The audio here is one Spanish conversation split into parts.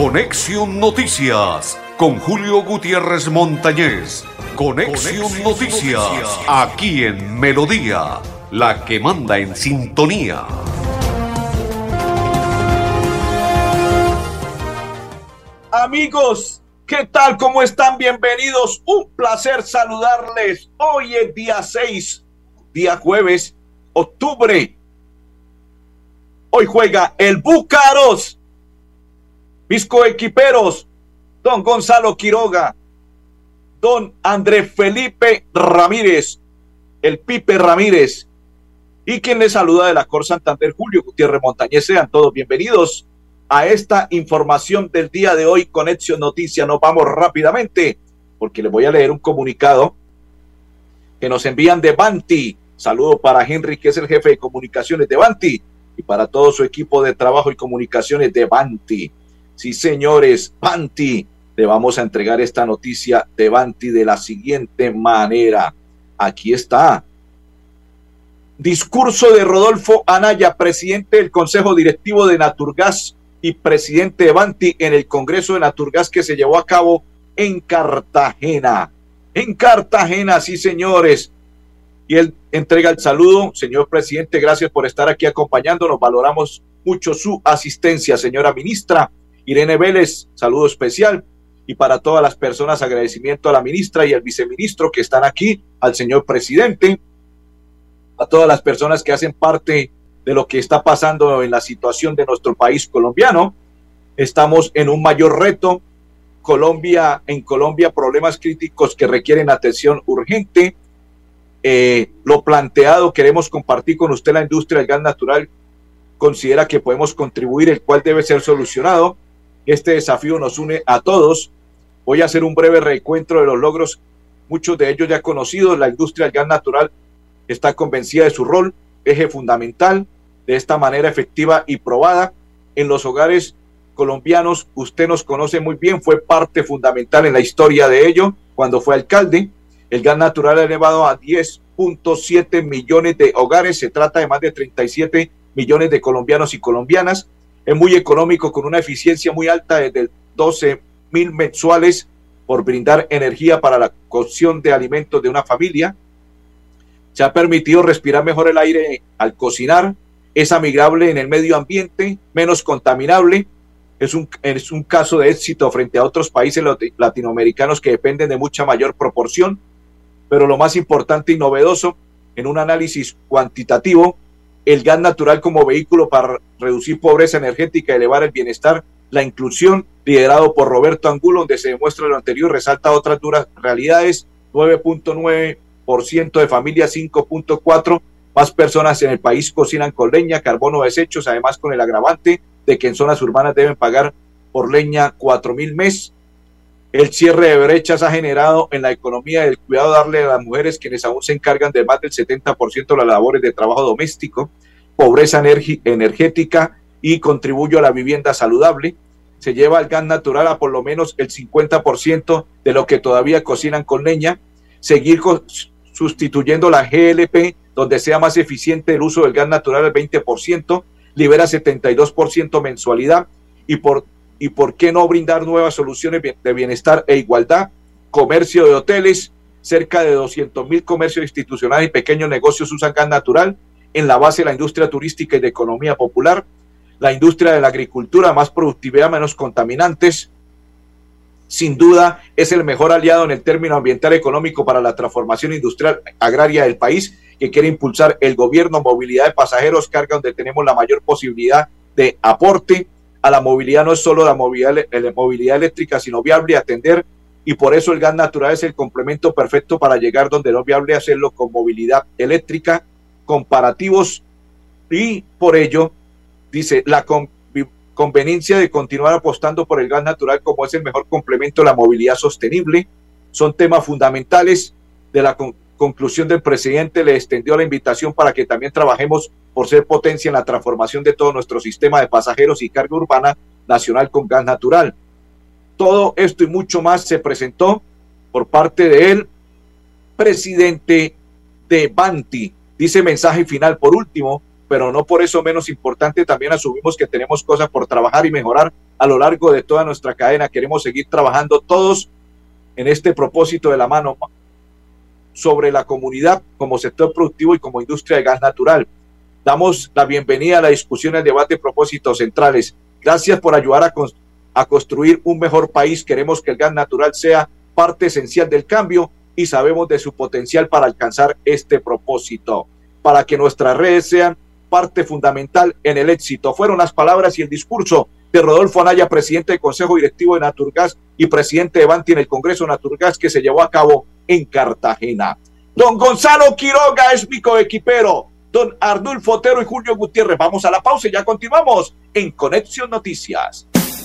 Conexión Noticias con Julio Gutiérrez Montañez. Conexión, Noticias, aquí en Melodía, la que manda en sintonía. Amigos, ¿qué tal? ¿Cómo están? Bienvenidos. Un placer saludarles. Hoy es día 6, día jueves, octubre. Hoy juega el Búcaros. Visco Equiperos. Don Gonzalo Quiroga. Don André Felipe Ramírez. El Pipe Ramírez. Y quien les saluda de la Cor Santander, Julio Gutiérrez Montañez. Sean todos bienvenidos a esta información del día de hoy, Conexión Noticia. Nos vamos rápidamente porque les voy a leer un comunicado que nos envían de Banti. Saludo para Henry, que es el jefe de comunicaciones de Banti, y para todo su equipo de trabajo y comunicaciones de Banti. Sí, señores, Banti, le vamos a entregar esta noticia de Banti de la siguiente manera. Aquí está. Discurso de Rodolfo Anaya, presidente del Consejo Directivo de Naturgas y presidente de Banti en el Congreso de Naturgas que se llevó a cabo en Cartagena. En Cartagena, sí, señores. Y él entrega el saludo, señor presidente, gracias por estar aquí acompañándonos. Valoramos mucho su asistencia, señora ministra. Irene Vélez, saludo especial. Y para todas las personas, agradecimiento a la ministra y al viceministro que están aquí, al señor presidente, a todas las personas que hacen parte de lo que está pasando en la situación de nuestro país colombiano. Estamos en un mayor reto. Colombia, en Colombia, problemas críticos que requieren atención urgente. Eh, lo planteado, queremos compartir con usted la industria del gas natural. Considera que podemos contribuir, el cual debe ser solucionado. Este desafío nos une a todos. Voy a hacer un breve recuento de los logros, muchos de ellos ya conocidos. La industria del gas natural está convencida de su rol, eje fundamental de esta manera efectiva y probada en los hogares colombianos. Usted nos conoce muy bien, fue parte fundamental en la historia de ello cuando fue alcalde. El gas natural ha elevado a 10.7 millones de hogares. Se trata de más de 37 millones de colombianos y colombianas. Es muy económico con una eficiencia muy alta desde 12 mil mensuales por brindar energía para la cocción de alimentos de una familia. Se ha permitido respirar mejor el aire al cocinar, es amigable en el medio ambiente, menos contaminable. Es un, es un caso de éxito frente a otros países latinoamericanos que dependen de mucha mayor proporción. Pero lo más importante y novedoso, en un análisis cuantitativo, el gas natural como vehículo para reducir pobreza energética elevar el bienestar, la inclusión, liderado por Roberto Angulo, donde se demuestra lo anterior, resalta otras duras realidades, 9.9% de familias, 5.4% más personas en el país cocinan con leña, carbono, desechos, además con el agravante de que en zonas urbanas deben pagar por leña cuatro mil mes. El cierre de brechas ha generado en la economía el cuidado darle a las mujeres quienes aún se encargan de más del 70% de las labores de trabajo doméstico, pobreza energética y contribuye a la vivienda saludable. Se lleva el gas natural a por lo menos el 50% de lo que todavía cocinan con leña. Seguir sustituyendo la GLP donde sea más eficiente el uso del gas natural al 20%, libera 72% mensualidad y por, y por qué no brindar nuevas soluciones de bienestar e igualdad, comercio de hoteles, cerca de 200 mil comercios institucionales y pequeños negocios usan gas natural, en la base de la industria turística y de economía popular, la industria de la agricultura, más productividad, menos contaminantes, sin duda es el mejor aliado en el término ambiental económico para la transformación industrial agraria del país que quiere impulsar el gobierno, movilidad de pasajeros, carga donde tenemos la mayor posibilidad de aporte a la movilidad, no es solo la movilidad, eléctrica, sino viable atender y por eso el gas natural es el complemento perfecto para llegar donde no es viable hacerlo con movilidad eléctrica, comparativos y por ello, dice, la conveniencia de continuar apostando por el gas natural como es el mejor complemento a la movilidad sostenible, son temas fundamentales de la conclusión del presidente le extendió la invitación para que también trabajemos por ser potencia en la transformación de todo nuestro sistema de pasajeros y carga urbana nacional con gas natural. Todo esto y mucho más se presentó por parte de él, presidente de Banti. Dice mensaje final por último, pero no por eso menos importante, también asumimos que tenemos cosas por trabajar y mejorar a lo largo de toda nuestra cadena. Queremos seguir trabajando todos en este propósito de la mano sobre la comunidad como sector productivo y como industria de gas natural. Damos la bienvenida a la discusión, al debate, propósitos centrales. Gracias por ayudar a, a construir un mejor país. Queremos que el gas natural sea parte esencial del cambio y sabemos de su potencial para alcanzar este propósito, para que nuestras redes sean parte fundamental en el éxito. Fueron las palabras y el discurso de Rodolfo Anaya, presidente del Consejo Directivo de Naturgas y presidente de Banti en el Congreso Naturgas que se llevó a cabo en Cartagena. Don Gonzalo Quiroga es mi coequipero. Don Ardulfo Otero y Julio Gutiérrez. Vamos a la pausa y ya continuamos en Conexión Noticias.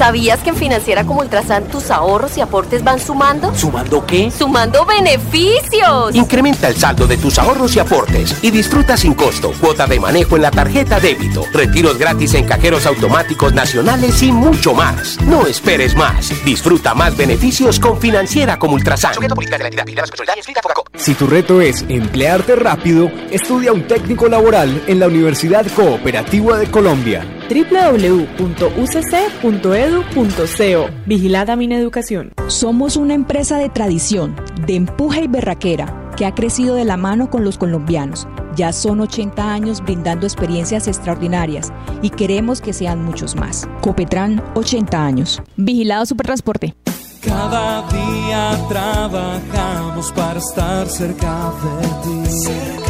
¿Sabías que en Financiera como Ultrasan tus ahorros y aportes van sumando? ¿Sumando qué? ¡Sumando beneficios! Incrementa el saldo de tus ahorros y aportes y disfruta sin costo cuota de manejo en la tarjeta débito, retiros gratis en cajeros automáticos nacionales y mucho más. No esperes más. Disfruta más beneficios con Financiera como Ultrasan. Si tu reto es emplearte rápido, estudia un técnico laboral en la Universidad Cooperativa de Colombia www.ucc.edu.co. Vigilada mi educación. Somos una empresa de tradición, de empuje y berraquera, que ha crecido de la mano con los colombianos. Ya son 80 años brindando experiencias extraordinarias y queremos que sean muchos más. Copetran, 80 años. Vigilado Supertransporte. Cada día trabajamos para estar cerca de ti.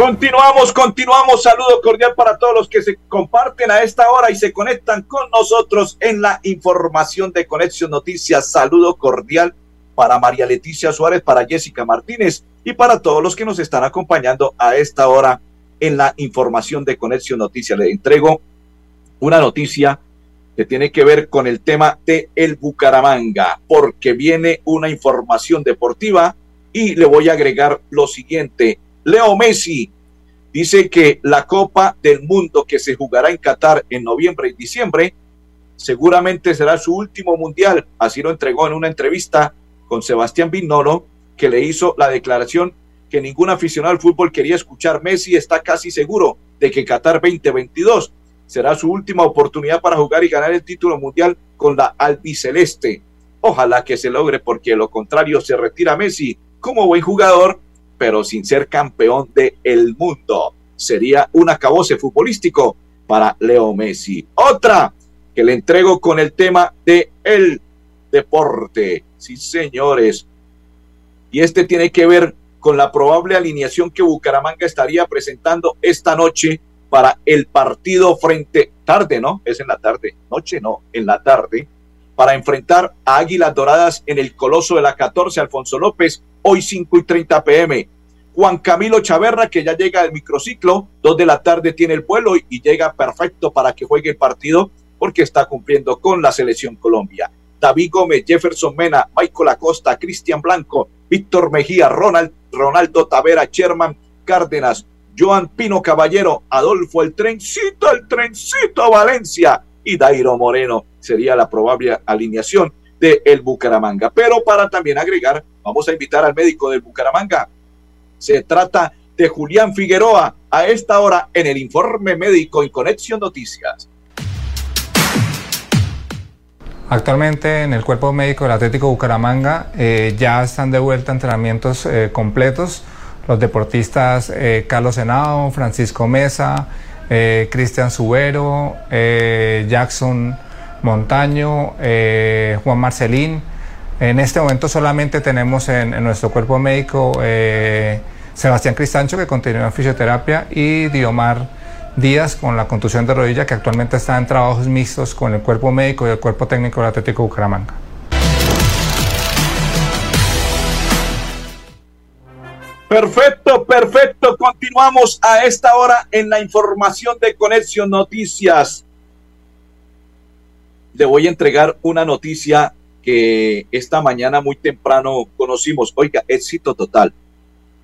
Continuamos, continuamos. Saludo cordial para todos los que se comparten a esta hora y se conectan con nosotros en la información de Conexión Noticias. Saludo cordial para María Leticia Suárez, para Jessica Martínez y para todos los que nos están acompañando a esta hora en la información de Conexión Noticias. Le entrego una noticia que tiene que ver con el tema de el Bucaramanga, porque viene una información deportiva y le voy a agregar lo siguiente Leo Messi dice que la Copa del Mundo que se jugará en Qatar en noviembre y diciembre seguramente será su último mundial. Así lo entregó en una entrevista con Sebastián Vignolo, que le hizo la declaración que ningún aficionado al fútbol quería escuchar. Messi está casi seguro de que Qatar 2022 será su última oportunidad para jugar y ganar el título mundial con la albiceleste. Ojalá que se logre porque lo contrario se retira Messi como buen jugador pero sin ser campeón del el mundo. Sería un acabose futbolístico para Leo Messi. Otra que le entrego con el tema de el deporte. Sí, señores. Y este tiene que ver con la probable alineación que Bucaramanga estaría presentando esta noche para el partido frente tarde, ¿no? Es en la tarde, noche no, en la tarde, para enfrentar a Águilas Doradas en el Coloso de la 14, Alfonso López, hoy 5 y 30 pm. Juan Camilo Chaverra, que ya llega del microciclo, dos de la tarde tiene el vuelo y, llega perfecto para que juegue el partido porque está cumpliendo con la selección Colombia. David Gómez, Jefferson Mena, Michael Acosta, Cristian Blanco, Víctor Mejía, Ronald, Ronaldo Tavera, Sherman Cárdenas, Joan Pino Caballero, Adolfo el trencito, el trencito Valencia y Dairo Moreno sería la probable alineación de el Bucaramanga. Pero para también agregar, vamos a invitar al médico del Bucaramanga. Se trata de Julián Figueroa a esta hora en el informe médico en Conexión Noticias. Actualmente en el cuerpo médico del Atlético Bucaramanga eh, ya están de vuelta entrenamientos eh, completos los deportistas eh, Carlos Senado, Francisco Mesa, Cristian Subero, Jackson Montaño, Juan Marcelín, En este momento solamente tenemos en, nuestro cuerpo médico eh, Sebastián Cristancho, que continúa en fisioterapia, y Diomar Díaz con la contusión de rodilla, que actualmente está en trabajos mixtos con el cuerpo médico y el cuerpo técnico del Atlético Bucaramanga. Perfecto, perfecto. Continuamos a esta hora en la información de Conexión Noticias. Le voy a entregar una noticia esta mañana muy temprano conocimos. Oiga, éxito total.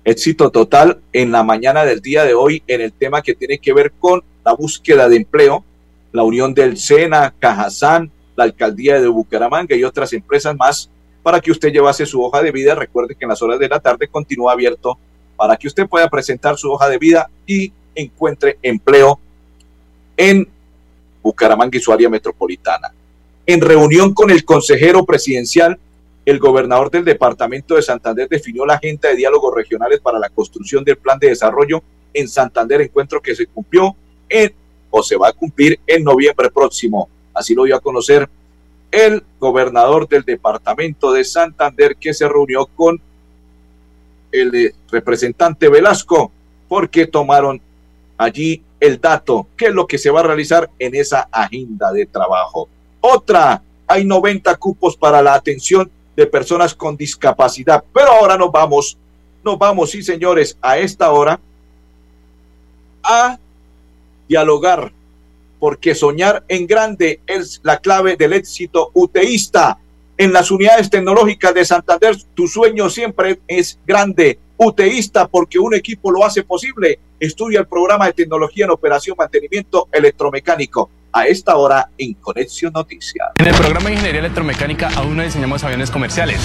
Éxito total en la mañana del día de hoy en el tema que tiene que ver con la búsqueda de empleo, la unión del SENA, Cajazán, la alcaldía de Bucaramanga y otras empresas más para que usted llevase su hoja de vida. Recuerde que en las horas de la tarde continúa abierto para que usted pueda presentar su hoja de vida y encuentre empleo en Bucaramanga y su área metropolitana en reunión con el consejero presidencial, el gobernador del departamento de Santander definió la agenda de diálogos regionales para la construcción del plan de desarrollo en Santander, encuentro que se cumplió en o se va a cumplir en noviembre próximo. Así lo dio a conocer el gobernador del departamento de Santander que se reunió con el representante Velasco porque tomaron allí el dato, qué es lo que se va a realizar en esa agenda de trabajo. Otra, hay 90 cupos para la atención de personas con discapacidad. Pero ahora nos vamos, nos vamos, sí señores, a esta hora a dialogar, porque soñar en grande es la clave del éxito uteísta. En las unidades tecnológicas de Santander, tu sueño siempre es grande, uteísta, porque un equipo lo hace posible. Estudia el programa de tecnología en operación mantenimiento electromecánico a esta hora en Conexión Noticias. En el programa de Ingeniería Electromecánica aún no diseñamos aviones comerciales.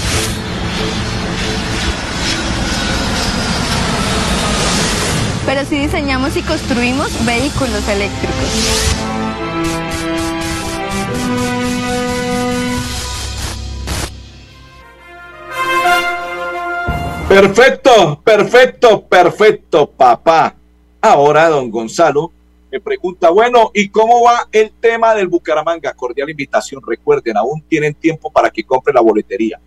Pero sí diseñamos y construimos vehículos eléctricos. Perfecto, perfecto, perfecto, papá. Ahora, don Gonzalo, me pregunta, bueno, ¿y cómo va el tema del Bucaramanga? Cordial invitación, recuerden, aún tienen tiempo para que compre la boletería.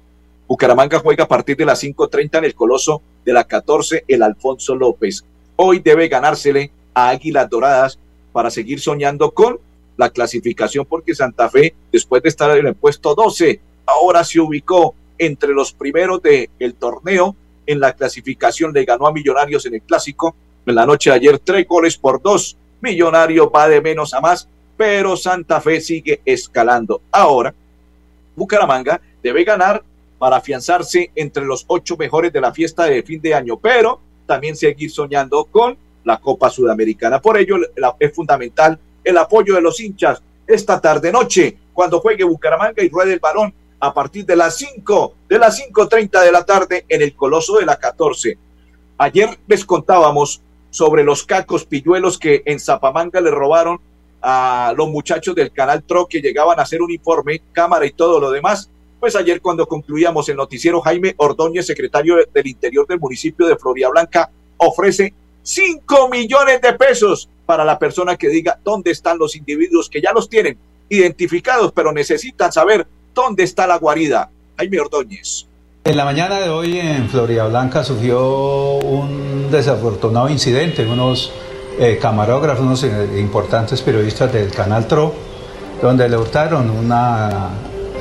Bucaramanga juega a partir de las 5.30 en el Coloso de la 14, el Alfonso López. Hoy debe ganársele a Águilas Doradas para seguir soñando con la clasificación porque Santa Fe, después de estar en el puesto 12, ahora se ubicó entre los primeros del el torneo en la clasificación, le ganó a Millonarios en el clásico en la noche de ayer, tres goles por dos Millonario va de menos a más, pero Santa Fe sigue escalando. Ahora, Bucaramanga debe ganar para afianzarse entre los ocho mejores de la fiesta de fin de año, pero también seguir soñando con la Copa Sudamericana. Por ello es fundamental el apoyo de los hinchas esta tarde noche cuando juegue Bucaramanga y ruede el balón a partir de las 5 de las 5:30 de la tarde en el Coloso de la 14. Ayer les contábamos sobre los cacos pilluelos que en Zapamanga le robaron a los muchachos del canal TRO que llegaban a hacer un informe, cámara y todo lo demás. Pues ayer cuando concluíamos el noticiero, Jaime Ordóñez, secretario del Interior del municipio de Florida Blanca, ofrece 5 millones de pesos para la persona que diga dónde están los individuos que ya los tienen identificados, pero necesitan saber dónde está la guarida. Jaime Ordóñez. En la mañana de hoy en Florida Blanca surgió un desafortunado incidente. Unos eh, camarógrafos, unos eh, importantes periodistas del canal TRO, donde le hurtaron una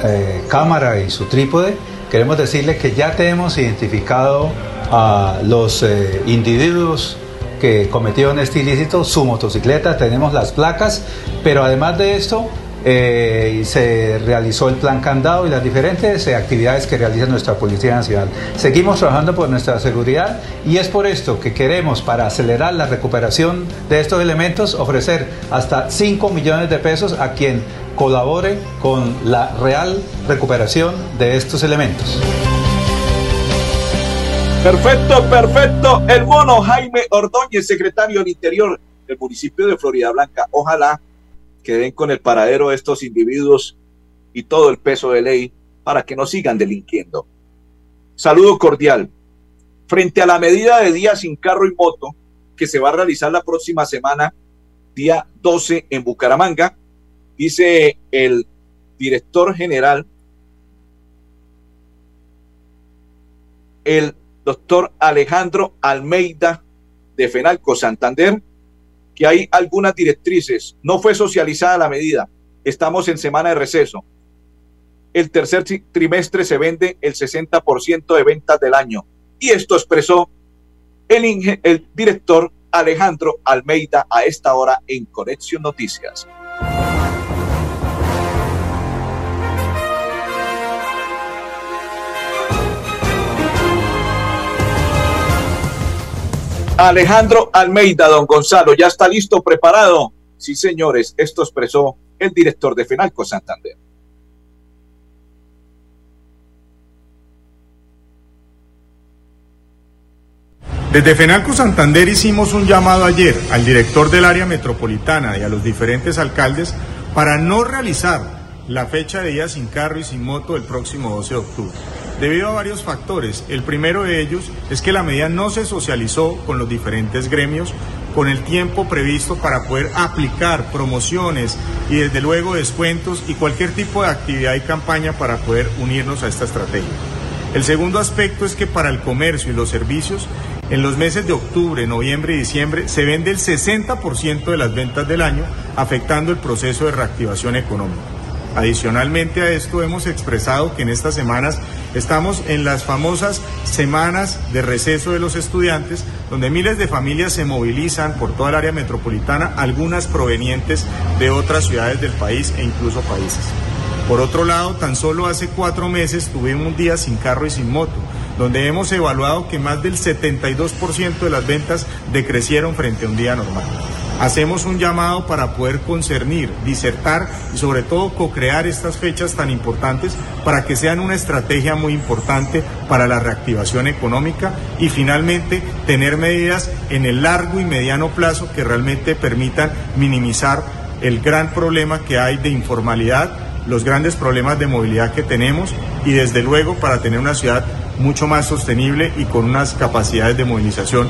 eh, cámara y su trípode. Queremos decirle que ya tenemos identificado a los individuos que cometieron este ilícito, su motocicleta, tenemos las placas, pero además de esto, eh, se realizó el plan candado y las diferentes eh, actividades que realiza nuestra Policía Nacional. Seguimos trabajando por nuestra seguridad y es por esto que queremos, para acelerar la recuperación de estos elementos, ofrecer hasta 5 millones de pesos a quien colabore con la real recuperación de estos elementos. Perfecto, perfecto. El mono Jaime Ordóñez, secretario del Interior del municipio de Florida Blanca. Ojalá que den con el paradero de estos individuos y todo el peso de ley para que no sigan delinquiendo. Saludo cordial. Frente a la medida de día sin carro y moto que se va a realizar la próxima semana, día 12 en Bucaramanga, dice el director general el doctor Alejandro Almeida de Fenalco Santander que hay algunas directrices. No fue socializada la medida. Estamos en semana de receso. El tercer trimestre se vende el 60% de ventas del año. Y esto expresó el, director Alejandro Almeida a esta hora en Conexión Noticias. Alejandro Almeida, don Gonzalo, ¿ya está listo, preparado? Sí, señores, esto expresó el director de Fenalco Santander. Desde Fenalco Santander hicimos un llamado ayer al director del área metropolitana y a los diferentes alcaldes para no realizar la fecha de día sin carro y sin moto el próximo 12 de octubre debido a varios factores. El primero de ellos es que la medida no se socializó con los diferentes gremios con el tiempo previsto para poder aplicar promociones y desde luego descuentos y cualquier tipo de actividad y campaña para poder unirnos a esta estrategia. El segundo aspecto es que para el comercio y los servicios, en los meses de octubre, noviembre y diciembre se vende el 60% de las ventas del año, afectando el proceso de reactivación económica. Adicionalmente a esto hemos expresado que en estas semanas estamos en las famosas semanas de receso de los estudiantes, donde miles de familias se movilizan por toda el área metropolitana, algunas provenientes de otras ciudades del país e incluso países. Por otro lado, tan solo hace cuatro meses tuvimos un día sin carro y sin moto, donde hemos evaluado que más del 72% de las ventas decrecieron frente a un día normal hacemos un llamado para poder concernir, disertar y sobre todo co-crear estas fechas tan importantes para que sean una estrategia muy importante para la reactivación económica y finalmente tener medidas en el largo y mediano plazo que realmente permitan minimizar el gran problema que hay de informalidad, los grandes problemas de movilidad que tenemos y desde luego para tener una ciudad mucho más sostenible y con unas capacidades de movilización.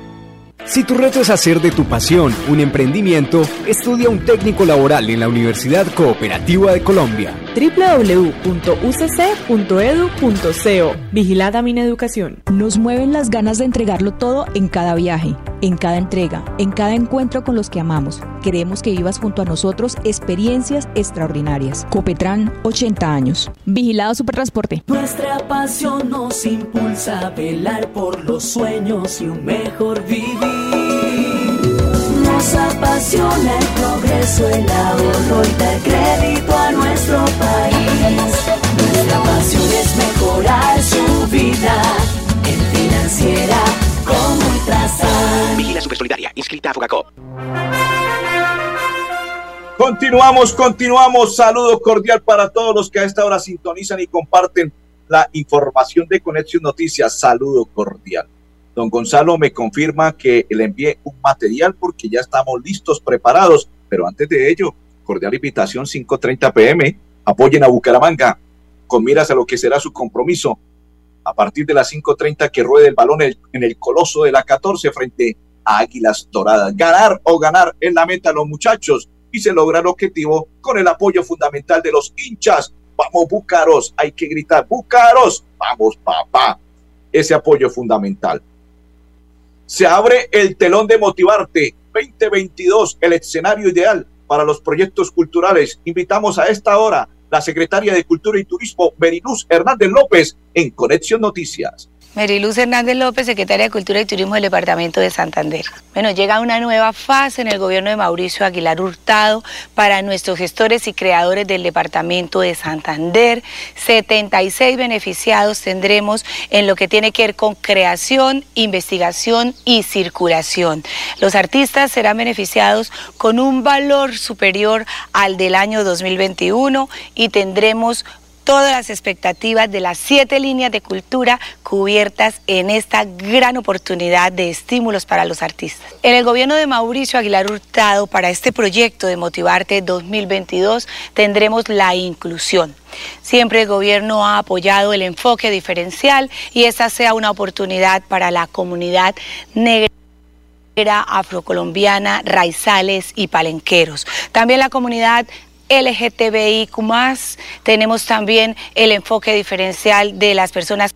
Si tu reto es hacer de tu pasión un emprendimiento, estudia un técnico laboral en la Universidad Cooperativa de Colombia. www.ucc.edu.co Vigilada Mineducación. Nos mueven las ganas de entregarlo todo en cada viaje, en cada entrega, en cada encuentro con los que amamos. Queremos que vivas junto a nosotros experiencias extraordinarias. Copetran, 80 años. Vigilado Supertransporte. Nuestra pasión nos impulsa a velar por los sueños y un mejor vivir. Nos apasiona el progreso, el ahorro y dar crédito a nuestro país. Nuestra pasión es mejorar su vida en financiera como Ultrasan. Vigila Supersolidaria, inscrita a Fogacop. Continuamos, continuamos. Saludo cordial para todos los que a esta hora sintonizan y comparten la información de Conexión Noticias. Saludo cordial. Don Gonzalo me confirma que le envié un material porque ya estamos listos, preparados. Pero antes de ello, cordial invitación 5.30 pm. Apoyen a Bucaramanga con miras a lo que será su compromiso. A partir de las 5.30 que ruede el balón en el coloso de la 14 frente a Águilas Doradas. Ganar o ganar en la meta los muchachos y se logra el objetivo con el apoyo fundamental de los hinchas. Vamos, Búcaros, hay que gritar, Búcaros, vamos, papá. Ese apoyo fundamental. Se abre el telón de Motivarte 2022, el escenario ideal para los proyectos culturales. Invitamos a esta hora la secretaria de Cultura y Turismo, Beriluz Hernández López, en Conexión Noticias. Meriluz Hernández López, secretaria de Cultura y Turismo del Departamento de Santander. Bueno, llega una nueva fase en el gobierno de Mauricio Aguilar Hurtado para nuestros gestores y creadores del Departamento de Santander. 76 beneficiados tendremos en lo que tiene que ver con creación, investigación y circulación. Los artistas serán beneficiados con un valor superior al del año 2021 y tendremos todas las expectativas de las siete líneas de cultura cubiertas en esta gran oportunidad de estímulos para los artistas. En el gobierno de Mauricio Aguilar Hurtado, para este proyecto de Motivarte 2022, tendremos la inclusión. Siempre el gobierno ha apoyado el enfoque diferencial y esa sea una oportunidad para la comunidad negra afrocolombiana, raizales y palenqueros. También la comunidad LGTBIQ+, tenemos también el enfoque diferencial de las personas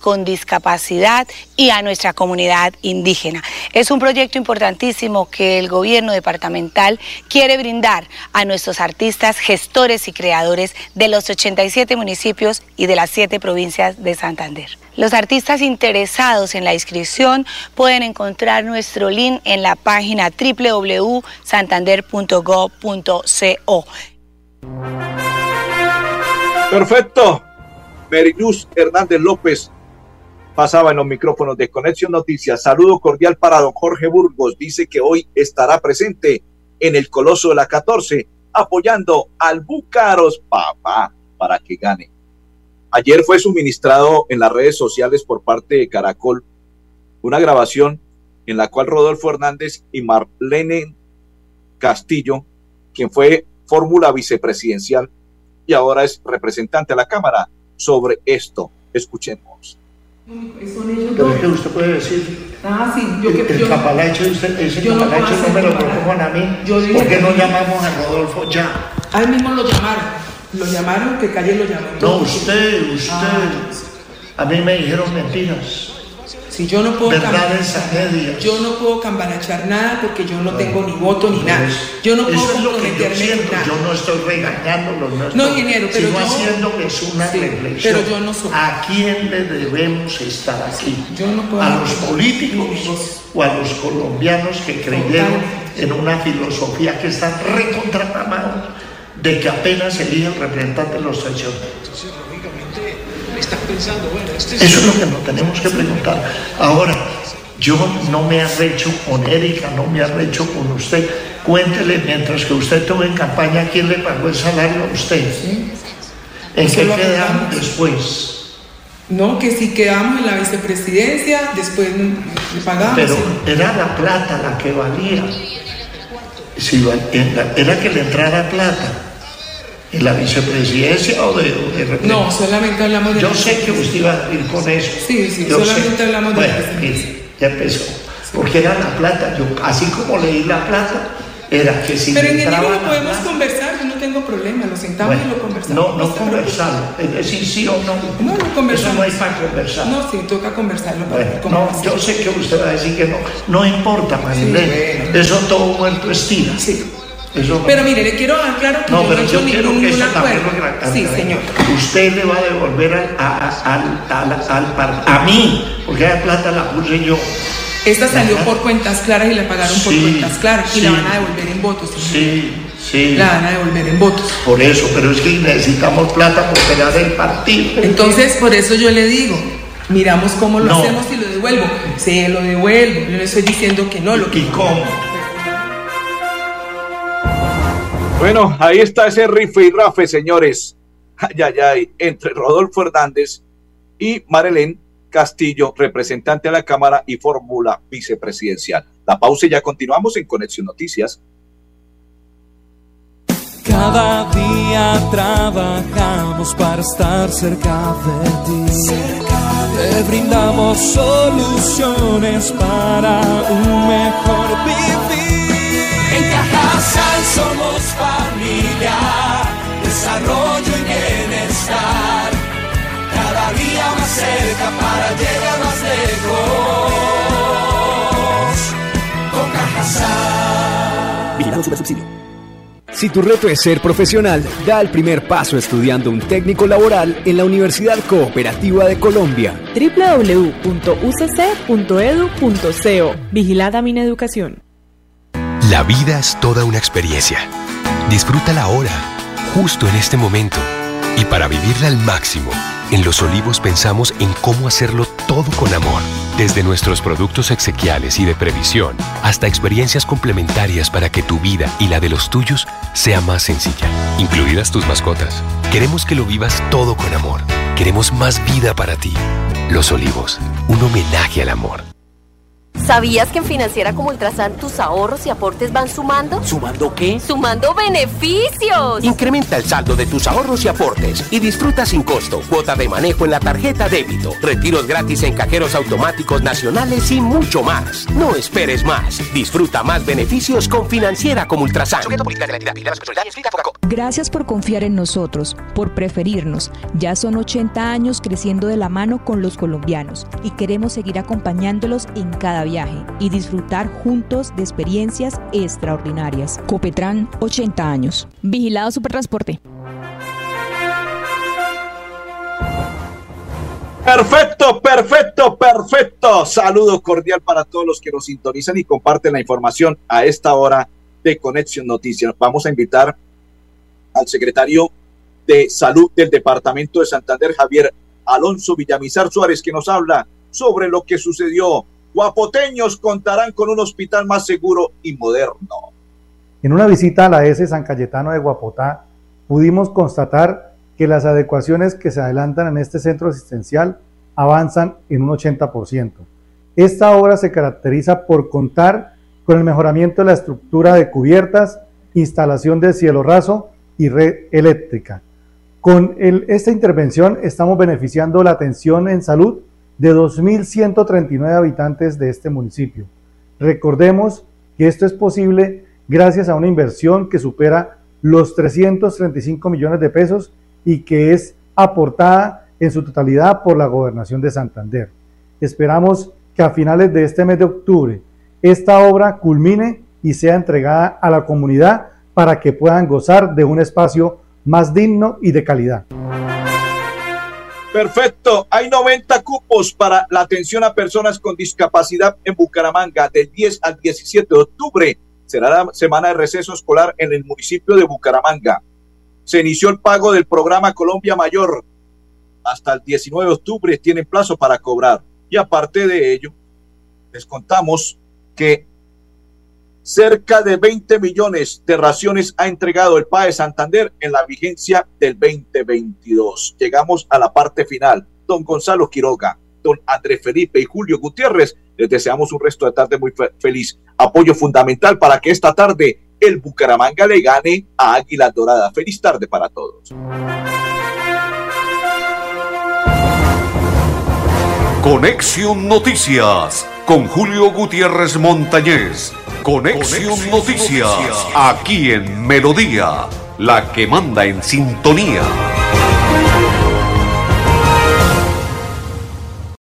con discapacidad y a nuestra comunidad indígena. Es un proyecto importantísimo que el gobierno departamental quiere brindar a nuestros artistas, gestores y creadores de los 87 municipios y de las 7 provincias de Santander. Los artistas interesados en la inscripción pueden encontrar nuestro link en la página www.santander.gov.co. Perfecto. Meriluz Hernández López pasaba en los micrófonos de Conexión Noticias. Saludo cordial para don Jorge Burgos. Dice que hoy estará presente en el Coloso de la 14 apoyando al Búcaros Papá para que gane. Ayer fue suministrado en las redes sociales por parte de Caracol una grabación en la cual Rodolfo Hernández y Marlene Castillo, quien fue fórmula vicepresidencial y ahora es representante a la Cámara, sobre esto. Escuchemos. Pero es que usted puede decir, ah, sí, yo, el, el capalacho, ese yo no, no me lo propongan a mí, ¿por qué no llamamos a Rodolfo ya? A él mismo lo llamaron, lo llamaron, que Calle lo llamó. No, usted, usted, ah. a mí me dijeron mentiras. Si yo no puedo. Yo no puedo cambarachar nada porque yo no tengo ni voto ni nada. Yo no puedo eso es lo que yo siento. Yo no estoy regañándolo, no, estoy, no ingeniero, pero sino yo, haciendo que es una sí, reflexión. Pero yo no soy. ¿A quién le debemos estar aquí? Yo no puedo ¿A los políticos o a los colombianos que creyeron en una filosofía que está recontramada de que apenas eligen representantes de los traicioneros? pensando, bueno, este Eso es lo que nos tenemos que preguntar. Ahora, yo no me arrecho con Erika, no me arrecho con usted. Cuéntele, mientras que usted estuvo en campaña, ¿quién le pagó el salario a usted? ¿En qué quedamos después? No, que si quedamos en la vicepresidencia, después le pagamos. Pero era la plata la que valía. Si, era que le entrara plata en la vicepresidencia o de, de No, solamente hablamos de Yo sé que usted iba a ir con eso. Sí, sí, solamente hablamos de bueno, mire, ya empezó. Porque era la plata. Yo, así como leí la plata, era que si Pero en el lo podemos conversar, yo no tengo problema, lo sentamos y lo conversamos. No, no conversarlo, es decir, sí o no. No, no conversamos. Eso no hay para conversar. No, sí, toca conversarlo. Para bueno, no, yo sé que usted va a decir que no. No importa, Marilene. Sí, bueno. Eso todo muerto estira. Sí. Eso pero mire, le quiero aclarar que no, yo pero no he yo quiero ningún que eso sí, señor. Usted le va a devolver al, al, al, al, a mí, porque la plata la puse yo. Esta salió por cuentas claras y la pagaron por cuentas claras y la van a devolver en votos. Sí, sí. La van a devolver en votos. Por eso, pero es que necesitamos plata por pegar el partido. Entonces, por eso yo le digo, miramos cómo lo hacemos y lo devuelvo. Se lo devuelvo. Yo le estoy diciendo que no. Lo que ¿Y cómo? Bueno, ahí está ese rife y rafe, señores. Ay, ay, ay, entre Rodolfo Hernández y Marilén Castillo, representante de la Cámara y fórmula vicepresidencial. La pausa y ya continuamos en Conexión Noticias. Cada día trabajamos para estar cerca de ti. Te brindamos soluciones para un mejor vivir. En Cajasal somos familia, desarrollo y bienestar. Cada día más cerca para llegar más lejos. Con Cajasal. Vigilado Super Subsidio. Si tu reto es ser profesional, da el primer paso estudiando un técnico laboral en la Universidad Cooperativa de Colombia. www.ucc.edu.co Vigilada Mineducación. La vida es toda una experiencia. Disfrútala ahora, justo en este momento Y para vivirla al máximo, en Los Olivos pensamos en cómo hacerlo todo con amor. Desde nuestros productos exequiales y de previsión hasta experiencias complementarias para que tu vida y la de los tuyos sea más sencilla, incluidas tus mascotas. Queremos que lo vivas todo con amor. Queremos más vida para ti. Los Olivos, un homenaje al amor. ¿Sabías que en Financiera como Ultrasan tus ahorros y aportes van sumando? ¿Sumando qué? ¡Sumando beneficios! Incrementa el saldo de tus ahorros y aportes y disfruta sin costo cuota de manejo en la tarjeta débito, retiros gratis en cajeros automáticos nacionales y mucho más. No esperes más. Disfruta más beneficios con Financiera como Ultrasan. Gracias por confiar en nosotros, por preferirnos. Ya son 80 años creciendo de la mano con los colombianos y queremos seguir acompañándolos en cada viaje y disfrutar juntos de experiencias extraordinarias. Copetran, 80 años. Vigilado Supertransporte. Perfecto, perfecto, perfecto. Saludo cordial para todos los que nos sintonizan y comparten la información a esta hora de Conexión Noticias. Vamos a invitar al secretario de Salud del Departamento de Santander, Javier Alonso Villamizar Suárez, que nos habla sobre lo que sucedió. Guapoteños contarán con un hospital más seguro y moderno. En una visita a la S San Cayetano de Guapotá, pudimos constatar que las adecuaciones que se adelantan en este centro asistencial avanzan en un 80%. Esta obra se caracteriza por contar con el mejoramiento de la estructura de cubiertas, instalación de cielo raso y red eléctrica. Con esta intervención estamos beneficiando la atención en salud de 2.139 habitantes de este municipio. Recordemos que esto es posible gracias a una inversión que supera los 335 millones de pesos y que es aportada en su totalidad por la gobernación de Santander. Esperamos que a finales de este mes de octubre esta obra culmine y sea entregada a la comunidad para que puedan gozar de un espacio más digno y de calidad. Perfecto. Hay 90 cupos para la atención a personas con discapacidad en Bucaramanga del 10 al 17 de octubre. Será la semana de receso escolar en el municipio de Bucaramanga. Se inició el pago del programa Colombia Mayor. Hasta el 19 de octubre tienen plazo para cobrar. Y aparte de ello, les contamos que cerca de 20 millones de raciones ha entregado el PAE Santander en la vigencia del 2022. Llegamos a la parte final. Don Gonzalo Quiroga, don Andrés Felipe y Julio Gutiérrez, les deseamos un resto de tarde muy feliz. Apoyo fundamental para que esta tarde el Bucaramanga le gane a Águila Dorada. Feliz tarde para todos. Conexión Noticias con Julio Gutiérrez Montañez. Conexión, Noticias, aquí en Melodía, la que manda en sintonía.